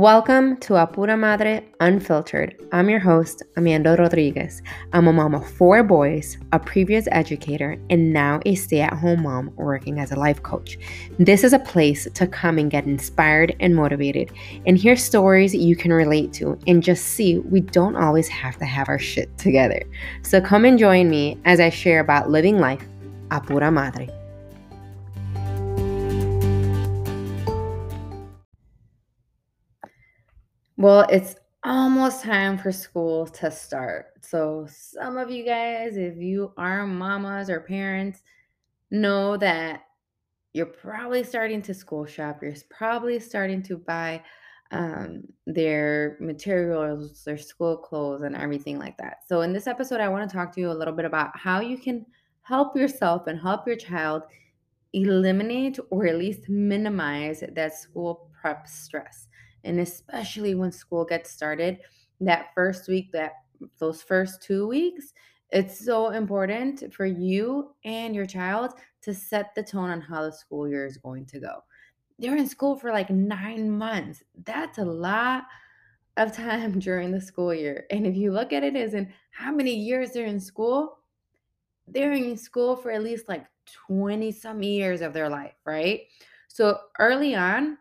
Welcome to Apura Madre Unfiltered. I'm your host, Amanda Rodriguez. I'm a mom of four boys, a previous educator, and now a stay at home mom working as a life coach. This is a place to come and get inspired and motivated and hear stories you can relate to and just see we don't always have to have our shit together. So come and join me as I share about living life Apura Madre. Well, it's almost time for school to start. So, some of you guys, if you are mamas or parents, know that you're probably starting to school shop. You're probably starting to buy um, their materials, their school clothes, and everything like that. So, in this episode, I want to talk to you a little bit about how you can help yourself and help your child eliminate or at least minimize that school prep stress and especially when school gets started that first week that those first 2 weeks it's so important for you and your child to set the tone on how the school year is going to go. They're in school for like 9 months. That's a lot of time during the school year and if you look at it as in how many years they're in school they're in school for at least like 20 some years of their life right? So early on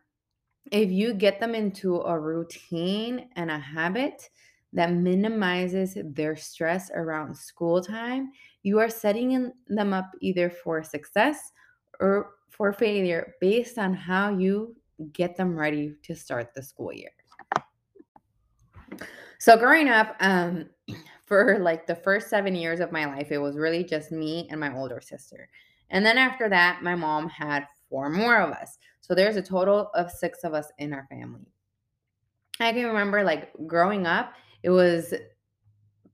if you get them into a routine and a habit that minimizes their stress around school time, you are setting them up either for success or for failure based on how you get them ready to start the school year. So, growing up, um, for like the first seven years of my life, it was really just me and my older sister. And then after that, my mom had four more of us. So there's a total of six of us in our family. I can remember like growing up, it was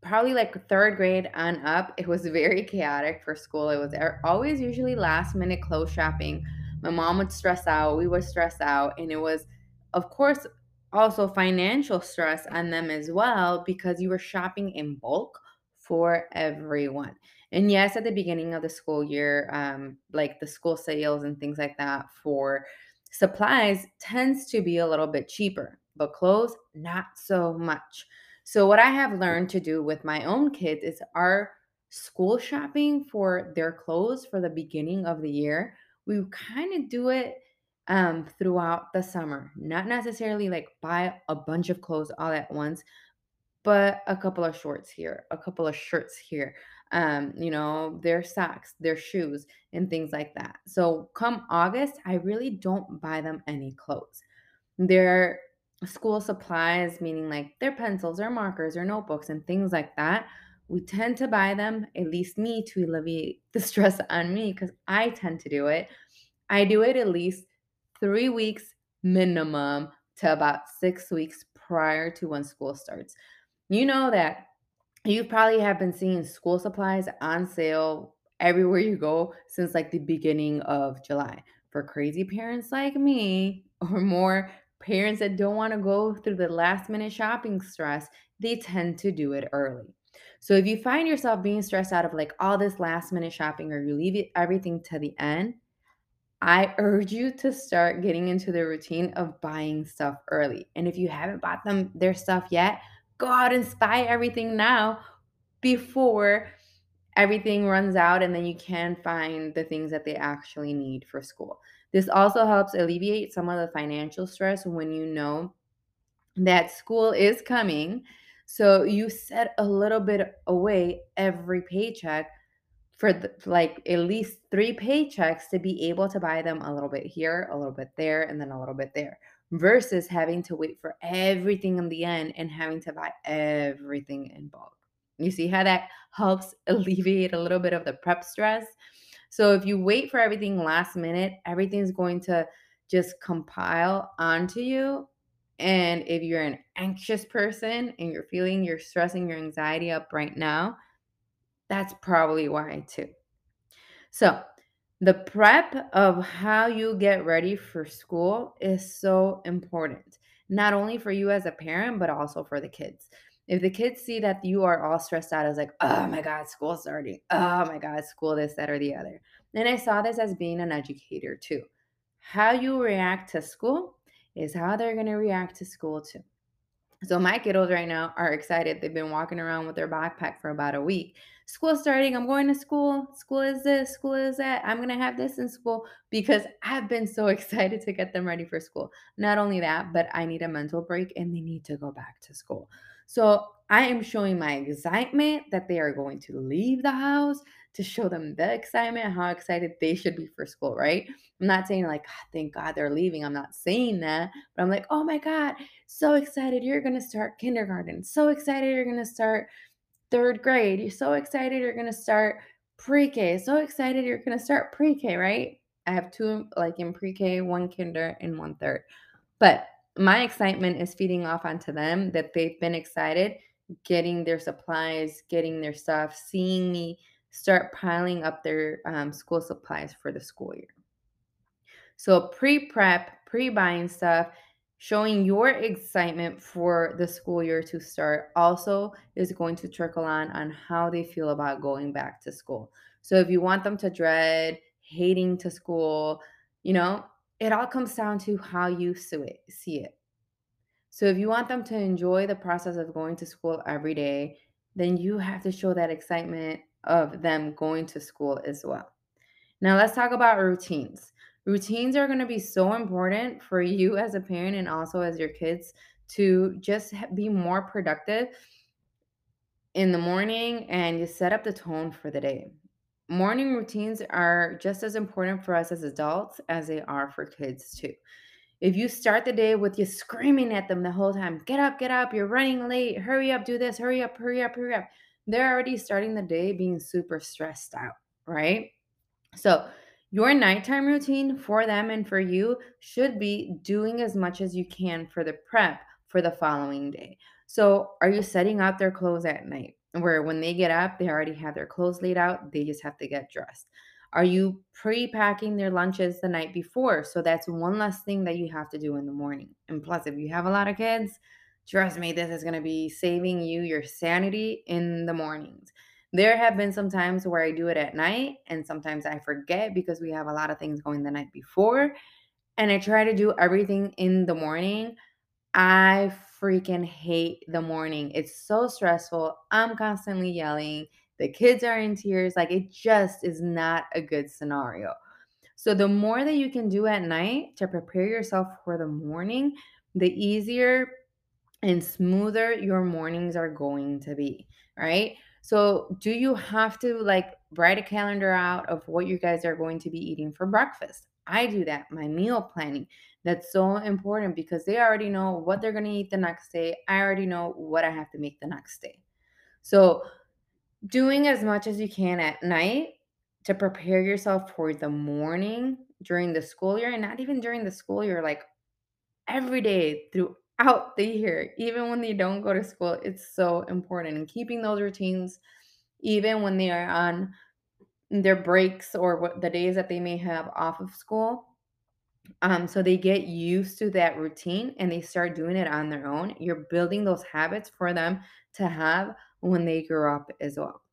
probably like third grade on up. It was very chaotic for school. It was always usually last minute clothes shopping. My mom would stress out, we would stress out, and it was, of course, also financial stress on them as well because you were shopping in bulk for everyone. And yes, at the beginning of the school year, um, like the school sales and things like that for supplies tends to be a little bit cheaper, but clothes, not so much. So, what I have learned to do with my own kids is our school shopping for their clothes for the beginning of the year. We kind of do it um, throughout the summer, not necessarily like buy a bunch of clothes all at once, but a couple of shorts here, a couple of shirts here, um, you know, their socks, their shoes, and things like that. So come August, I really don't buy them any clothes. Their school supplies, meaning like their pencils or markers or notebooks and things like that, we tend to buy them, at least me, to alleviate the stress on me because I tend to do it. I do it at least three weeks minimum to about six weeks prior to when school starts. You know that you probably have been seeing school supplies on sale everywhere you go since like the beginning of July. For crazy parents like me, or more parents that don't want to go through the last minute shopping stress, they tend to do it early. So if you find yourself being stressed out of like all this last minute shopping or you leave it, everything to the end, I urge you to start getting into the routine of buying stuff early. And if you haven't bought them their stuff yet, go out and buy everything now before everything runs out and then you can find the things that they actually need for school. This also helps alleviate some of the financial stress when you know that school is coming. So you set a little bit away every paycheck for the, like at least three paychecks to be able to buy them a little bit here, a little bit there, and then a little bit there versus having to wait for everything in the end and having to buy everything in bulk. You see how that helps alleviate a little bit of the prep stress? So if you wait for everything last minute, everything's going to just compile onto you. And if you're an anxious person and you're feeling you're stressing your anxiety up right now, that's probably why too. So, the prep of how you get ready for school is so important, not only for you as a parent, but also for the kids. If the kids see that you are all stressed out as like, oh my God, school's starting. Oh my God, school, this, that, or the other. And I saw this as being an educator too. How you react to school is how they're going to react to school too. So my kiddos right now are excited. They've been walking around with their backpack for about a week. School starting. I'm going to school. School is this. School is that. I'm going to have this in school because I've been so excited to get them ready for school. Not only that, but I need a mental break and they need to go back to school. So I am showing my excitement that they are going to leave the house to show them the excitement, how excited they should be for school, right? I'm not saying like, oh, thank God they're leaving. I'm not saying that, but I'm like, oh my God, so excited you're going to start kindergarten. So excited you're going to start third grade. You're so excited you're going to start pre K. So excited you're going to start pre K, right? I have two like in pre K, one kinder, and one third. But my excitement is feeding off onto them that they've been excited getting their supplies, getting their stuff, seeing me start piling up their um, school supplies for the school year. So, pre prep, pre buying stuff, showing your excitement for the school year to start also is going to trickle on on how they feel about going back to school. So, if you want them to dread hating to school, you know, it all comes down to how you see it. So, if you want them to enjoy the process of going to school every day, then you have to show that excitement of them going to school as well. Now, let's talk about routines. Routines are going to be so important for you as a parent and also as your kids to just be more productive in the morning and you set up the tone for the day. Morning routines are just as important for us as adults as they are for kids, too. If you start the day with you screaming at them the whole time, get up, get up, you're running late, hurry up, do this, hurry up, hurry up, hurry up, they're already starting the day being super stressed out, right? So, your nighttime routine for them and for you should be doing as much as you can for the prep for the following day. So, are you setting out their clothes at night where when they get up, they already have their clothes laid out, they just have to get dressed? Are you pre packing their lunches the night before? So, that's one less thing that you have to do in the morning. And plus, if you have a lot of kids, trust me, this is going to be saving you your sanity in the mornings. There have been some times where I do it at night, and sometimes I forget because we have a lot of things going the night before. And I try to do everything in the morning. I freaking hate the morning. It's so stressful. I'm constantly yelling. The kids are in tears. Like, it just is not a good scenario. So, the more that you can do at night to prepare yourself for the morning, the easier and smoother your mornings are going to be, right? So, do you have to like write a calendar out of what you guys are going to be eating for breakfast? I do that, my meal planning. That's so important because they already know what they're going to eat the next day. I already know what I have to make the next day. So, doing as much as you can at night to prepare yourself for the morning during the school year and not even during the school year, like every day throughout the year, even when they don't go to school, it's so important. And keeping those routines, even when they are on their breaks or what the days that they may have off of school. Um, so they get used to that routine and they start doing it on their own. You're building those habits for them to have when they grow up as well.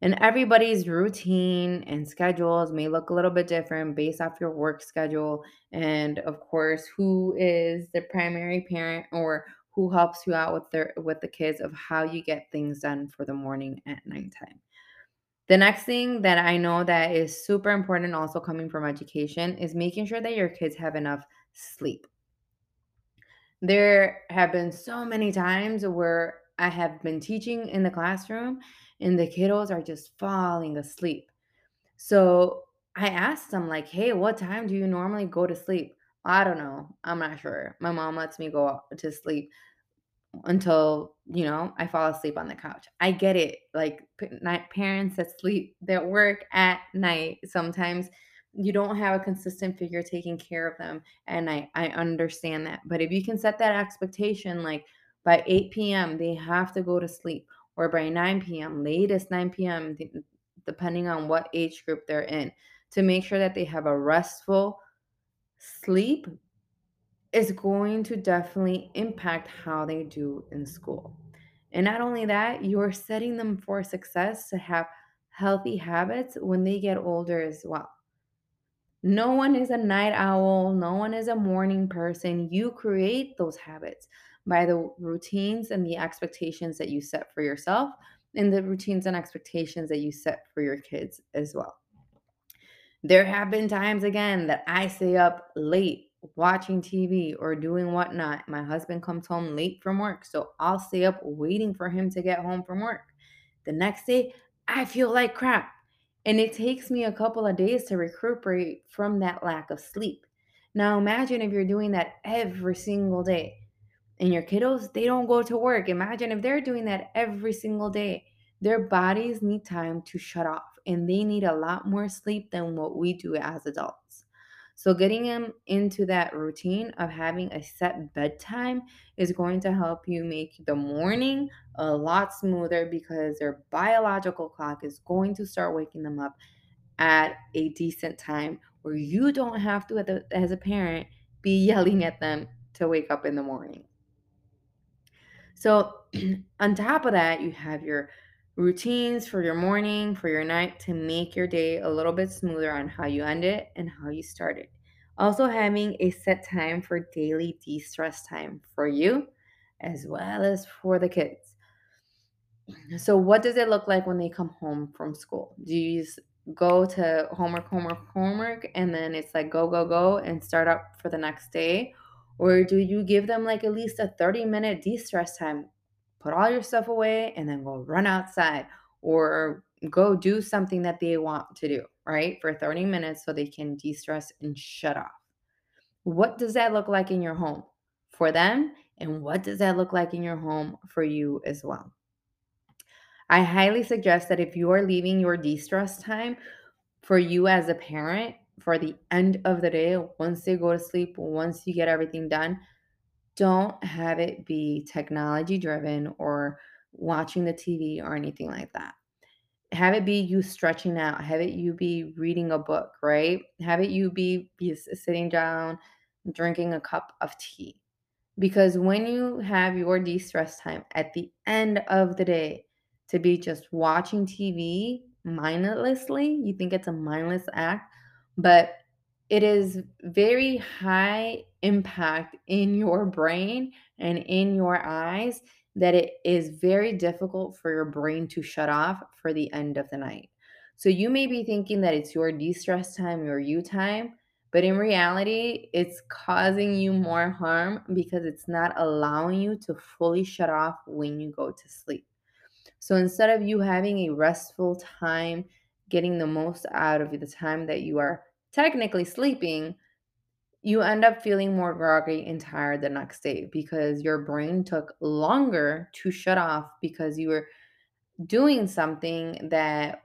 And everybody's routine and schedules may look a little bit different based off your work schedule and of course who is the primary parent or who helps you out with their with the kids of how you get things done for the morning at nighttime. The next thing that I know that is super important also coming from education is making sure that your kids have enough sleep. There have been so many times where I have been teaching in the classroom and the kiddos are just falling asleep. So I asked them, like, hey, what time do you normally go to sleep? I don't know. I'm not sure. My mom lets me go to sleep until, you know, I fall asleep on the couch. I get it. Like, parents that sleep, that work at night, sometimes you don't have a consistent figure taking care of them And night. I understand that. But if you can set that expectation, like by 8 p.m., they have to go to sleep or by 9 p.m., latest 9 p.m., depending on what age group they're in, to make sure that they have a restful sleep is going to definitely impact how they do in school. And not only that, you're setting them for success to have healthy habits when they get older as well. No one is a night owl, no one is a morning person. You create those habits by the routines and the expectations that you set for yourself and the routines and expectations that you set for your kids as well. There have been times again that I stay up late watching TV or doing whatnot. My husband comes home late from work, so I'll stay up waiting for him to get home from work. The next day, I feel like crap. And it takes me a couple of days to recuperate from that lack of sleep. Now, imagine if you're doing that every single day. And your kiddos, they don't go to work. Imagine if they're doing that every single day. Their bodies need time to shut off and they need a lot more sleep than what we do as adults. So, getting them into that routine of having a set bedtime is going to help you make the morning a lot smoother because their biological clock is going to start waking them up at a decent time where you don't have to, as a parent, be yelling at them to wake up in the morning. So, on top of that, you have your routines for your morning, for your night to make your day a little bit smoother on how you end it and how you start it. Also, having a set time for daily de stress time for you as well as for the kids. So, what does it look like when they come home from school? Do you just go to homework, homework, homework, and then it's like go, go, go and start up for the next day? Or do you give them like at least a 30 minute de stress time? Put all your stuff away and then go run outside or go do something that they want to do, right? For 30 minutes so they can de stress and shut off. What does that look like in your home for them? And what does that look like in your home for you as well? I highly suggest that if you are leaving your de stress time for you as a parent for the end of the day, once they go to sleep, once you get everything done, don't have it be technology driven or watching the TV or anything like that. Have it be you stretching out, have it you be reading a book, right? Have it you be, be sitting down, drinking a cup of tea. Because when you have your de stress time at the end of the day to be just watching TV mindlessly, you think it's a mindless act, but it is very high impact in your brain and in your eyes that it is very difficult for your brain to shut off for the end of the night. So you may be thinking that it's your de stress time, your you time, but in reality, it's causing you more harm because it's not allowing you to fully shut off when you go to sleep. So instead of you having a restful time, getting the most out of the time that you are technically sleeping, you end up feeling more groggy and tired the next day because your brain took longer to shut off because you were doing something that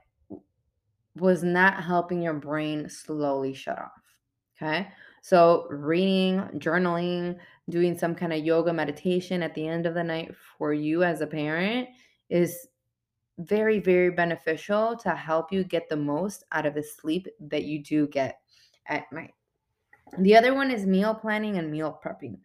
was not helping your brain slowly shut off. Okay. So, reading, journaling, doing some kind of yoga meditation at the end of the night for you as a parent is very, very beneficial to help you get the most out of the sleep that you do get at night. The other one is meal planning and meal prepping.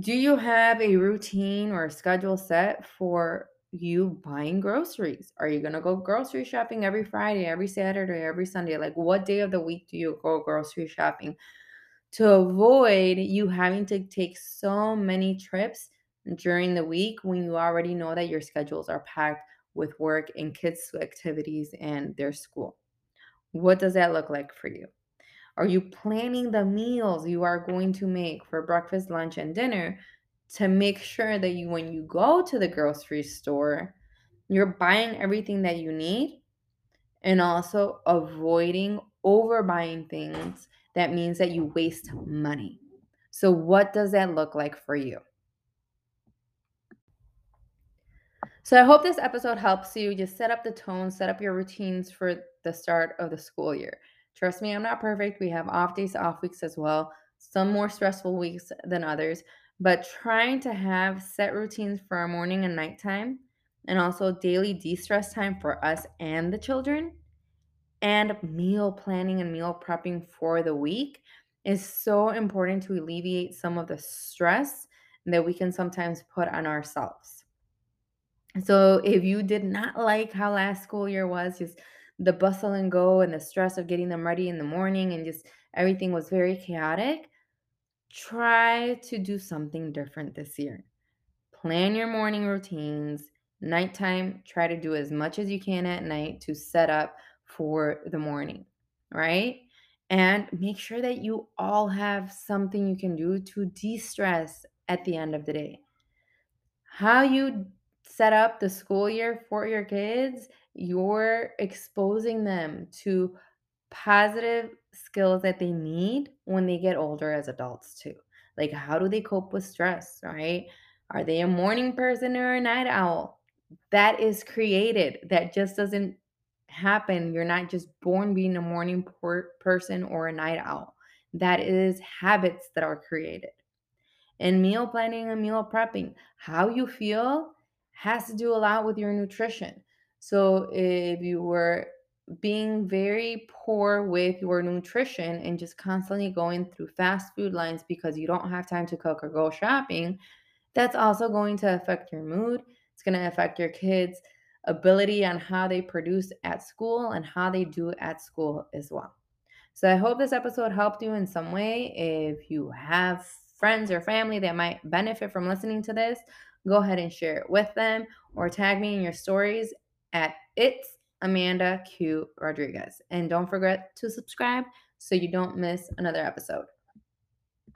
Do you have a routine or a schedule set for you buying groceries? Are you going to go grocery shopping every Friday, every Saturday, every Sunday? Like, what day of the week do you go grocery shopping? To avoid you having to take so many trips during the week when you already know that your schedules are packed with work and kids' activities and their school. What does that look like for you? Are you planning the meals you are going to make for breakfast, lunch, and dinner to make sure that you, when you go to the grocery store, you're buying everything that you need and also avoiding overbuying things that means that you waste money. So, what does that look like for you? So I hope this episode helps you just set up the tone, set up your routines for the start of the school year. Trust me, I'm not perfect. We have off days, off weeks as well, some more stressful weeks than others, but trying to have set routines for our morning and nighttime and also daily de stress time for us and the children and meal planning and meal prepping for the week is so important to alleviate some of the stress that we can sometimes put on ourselves. So if you did not like how last school year was, just the bustle and go and the stress of getting them ready in the morning and just everything was very chaotic, try to do something different this year. Plan your morning routines. Nighttime, try to do as much as you can at night to set up for the morning, right? And make sure that you all have something you can do to de stress at the end of the day. How you set up the school year for your kids, you're exposing them to positive skills that they need when they get older as adults too. Like how do they cope with stress, right? Are they a morning person or a night owl? That is created. That just doesn't happen. You're not just born being a morning per- person or a night owl. That is habits that are created. And meal planning and meal prepping, how you feel has to do a lot with your nutrition. So if you were being very poor with your nutrition and just constantly going through fast food lines because you don't have time to cook or go shopping, that's also going to affect your mood. It's going to affect your kids' ability on how they produce at school and how they do at school as well. So I hope this episode helped you in some way. If you have friends or family that might benefit from listening to this, go ahead and share it with them or tag me in your stories at it's Amanda Q Rodriguez. And don't forget to subscribe so you don't miss another episode.